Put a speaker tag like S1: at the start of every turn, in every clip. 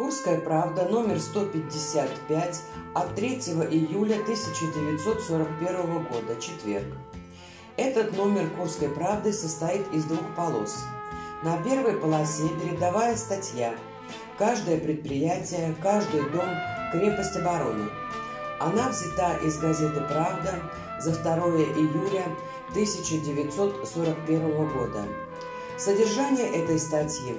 S1: Курская правда, номер 155 от 3 июля 1941 года, четверг. Этот номер Курской правды состоит из двух полос. На первой полосе передовая статья «Каждое предприятие, каждый дом – крепость обороны». Она взята из газеты «Правда» за 2 июля 1941 года. Содержание этой статьи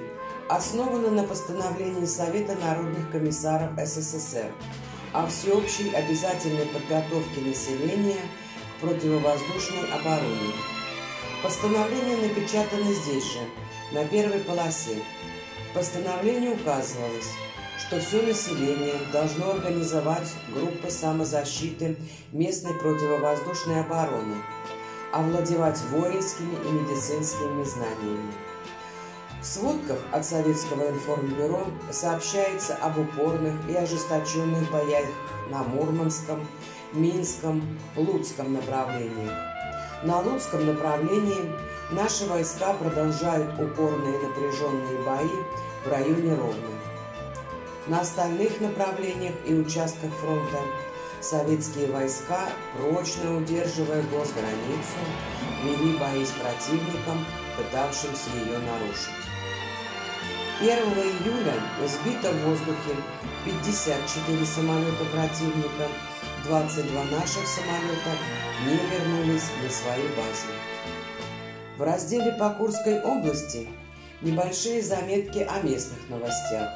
S1: основано на постановлении Совета народных комиссаров СССР о всеобщей обязательной подготовке населения к противовоздушной обороне. Постановление напечатано здесь же, на первой полосе. В постановлении указывалось, что все население должно организовать группы самозащиты местной противовоздушной обороны, овладевать воинскими и медицинскими знаниями. В сводках от Советского информбюро сообщается об упорных и ожесточенных боях на Мурманском, Минском, Луцком направлениях. На Луцком направлении наши войска продолжают упорные напряженные бои в районе Ровно. На остальных направлениях и участках фронта советские войска, прочно удерживая госграницу, вели бои с противником, пытавшимся ее нарушить. 1 июля сбито в воздухе 54 самолета противника, 22 наших самолета не вернулись на свои базы. В разделе по Курской области небольшие заметки о местных новостях.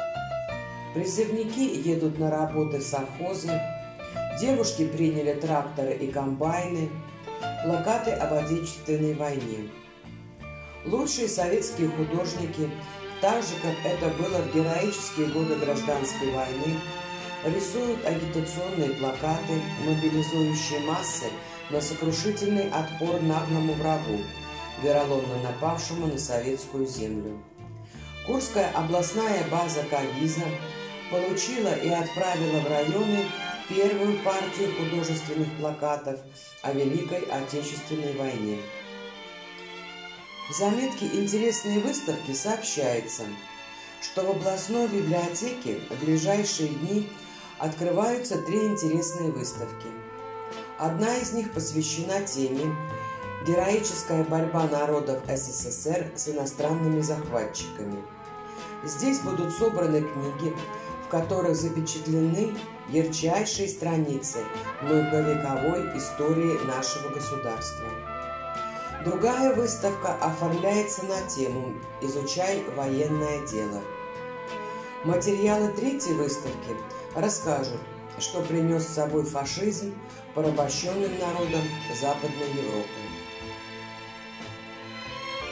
S1: Призывники едут на работы в совхозы, девушки приняли тракторы и комбайны, плакаты об Отечественной войне. Лучшие советские художники – так же, как это было в героические годы гражданской войны, рисуют агитационные плакаты, мобилизующие массы на сокрушительный отпор наглому врагу, вероломно напавшему на советскую землю. Курская областная база Кавиза получила и отправила в районы первую партию художественных плакатов о Великой Отечественной войне. В заметке «Интересные выставки» сообщается, что в областной библиотеке в ближайшие дни открываются три интересные выставки. Одна из них посвящена теме «Героическая борьба народов СССР с иностранными захватчиками». Здесь будут собраны книги, в которых запечатлены ярчайшие страницы многовековой истории нашего государства. Другая выставка оформляется на тему «Изучай военное дело». Материалы третьей выставки расскажут, что принес с собой фашизм порабощенным народам Западной Европы.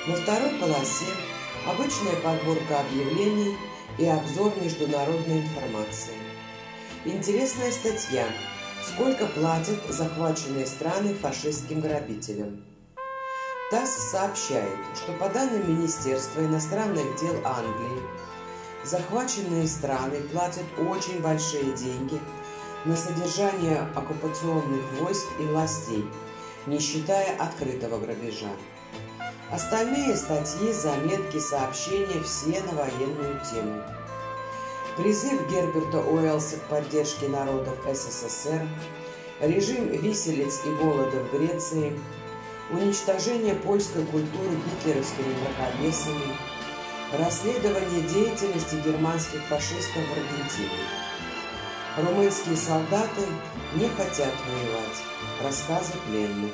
S1: На второй полосе обычная подборка объявлений и обзор международной информации. Интересная статья «Сколько платят захваченные страны фашистским грабителям?» ТАСС сообщает, что по данным Министерства иностранных дел Англии, захваченные страны платят очень большие деньги на содержание оккупационных войск и властей, не считая открытого грабежа. Остальные статьи, заметки, сообщения все на военную тему. Призыв Герберта Уэллса к поддержке народов СССР, режим виселиц и голода в Греции – уничтожение польской культуры гитлеровскими мракобесами, расследование деятельности германских фашистов в Аргентине. Румынские солдаты не хотят воевать. Рассказы пленных.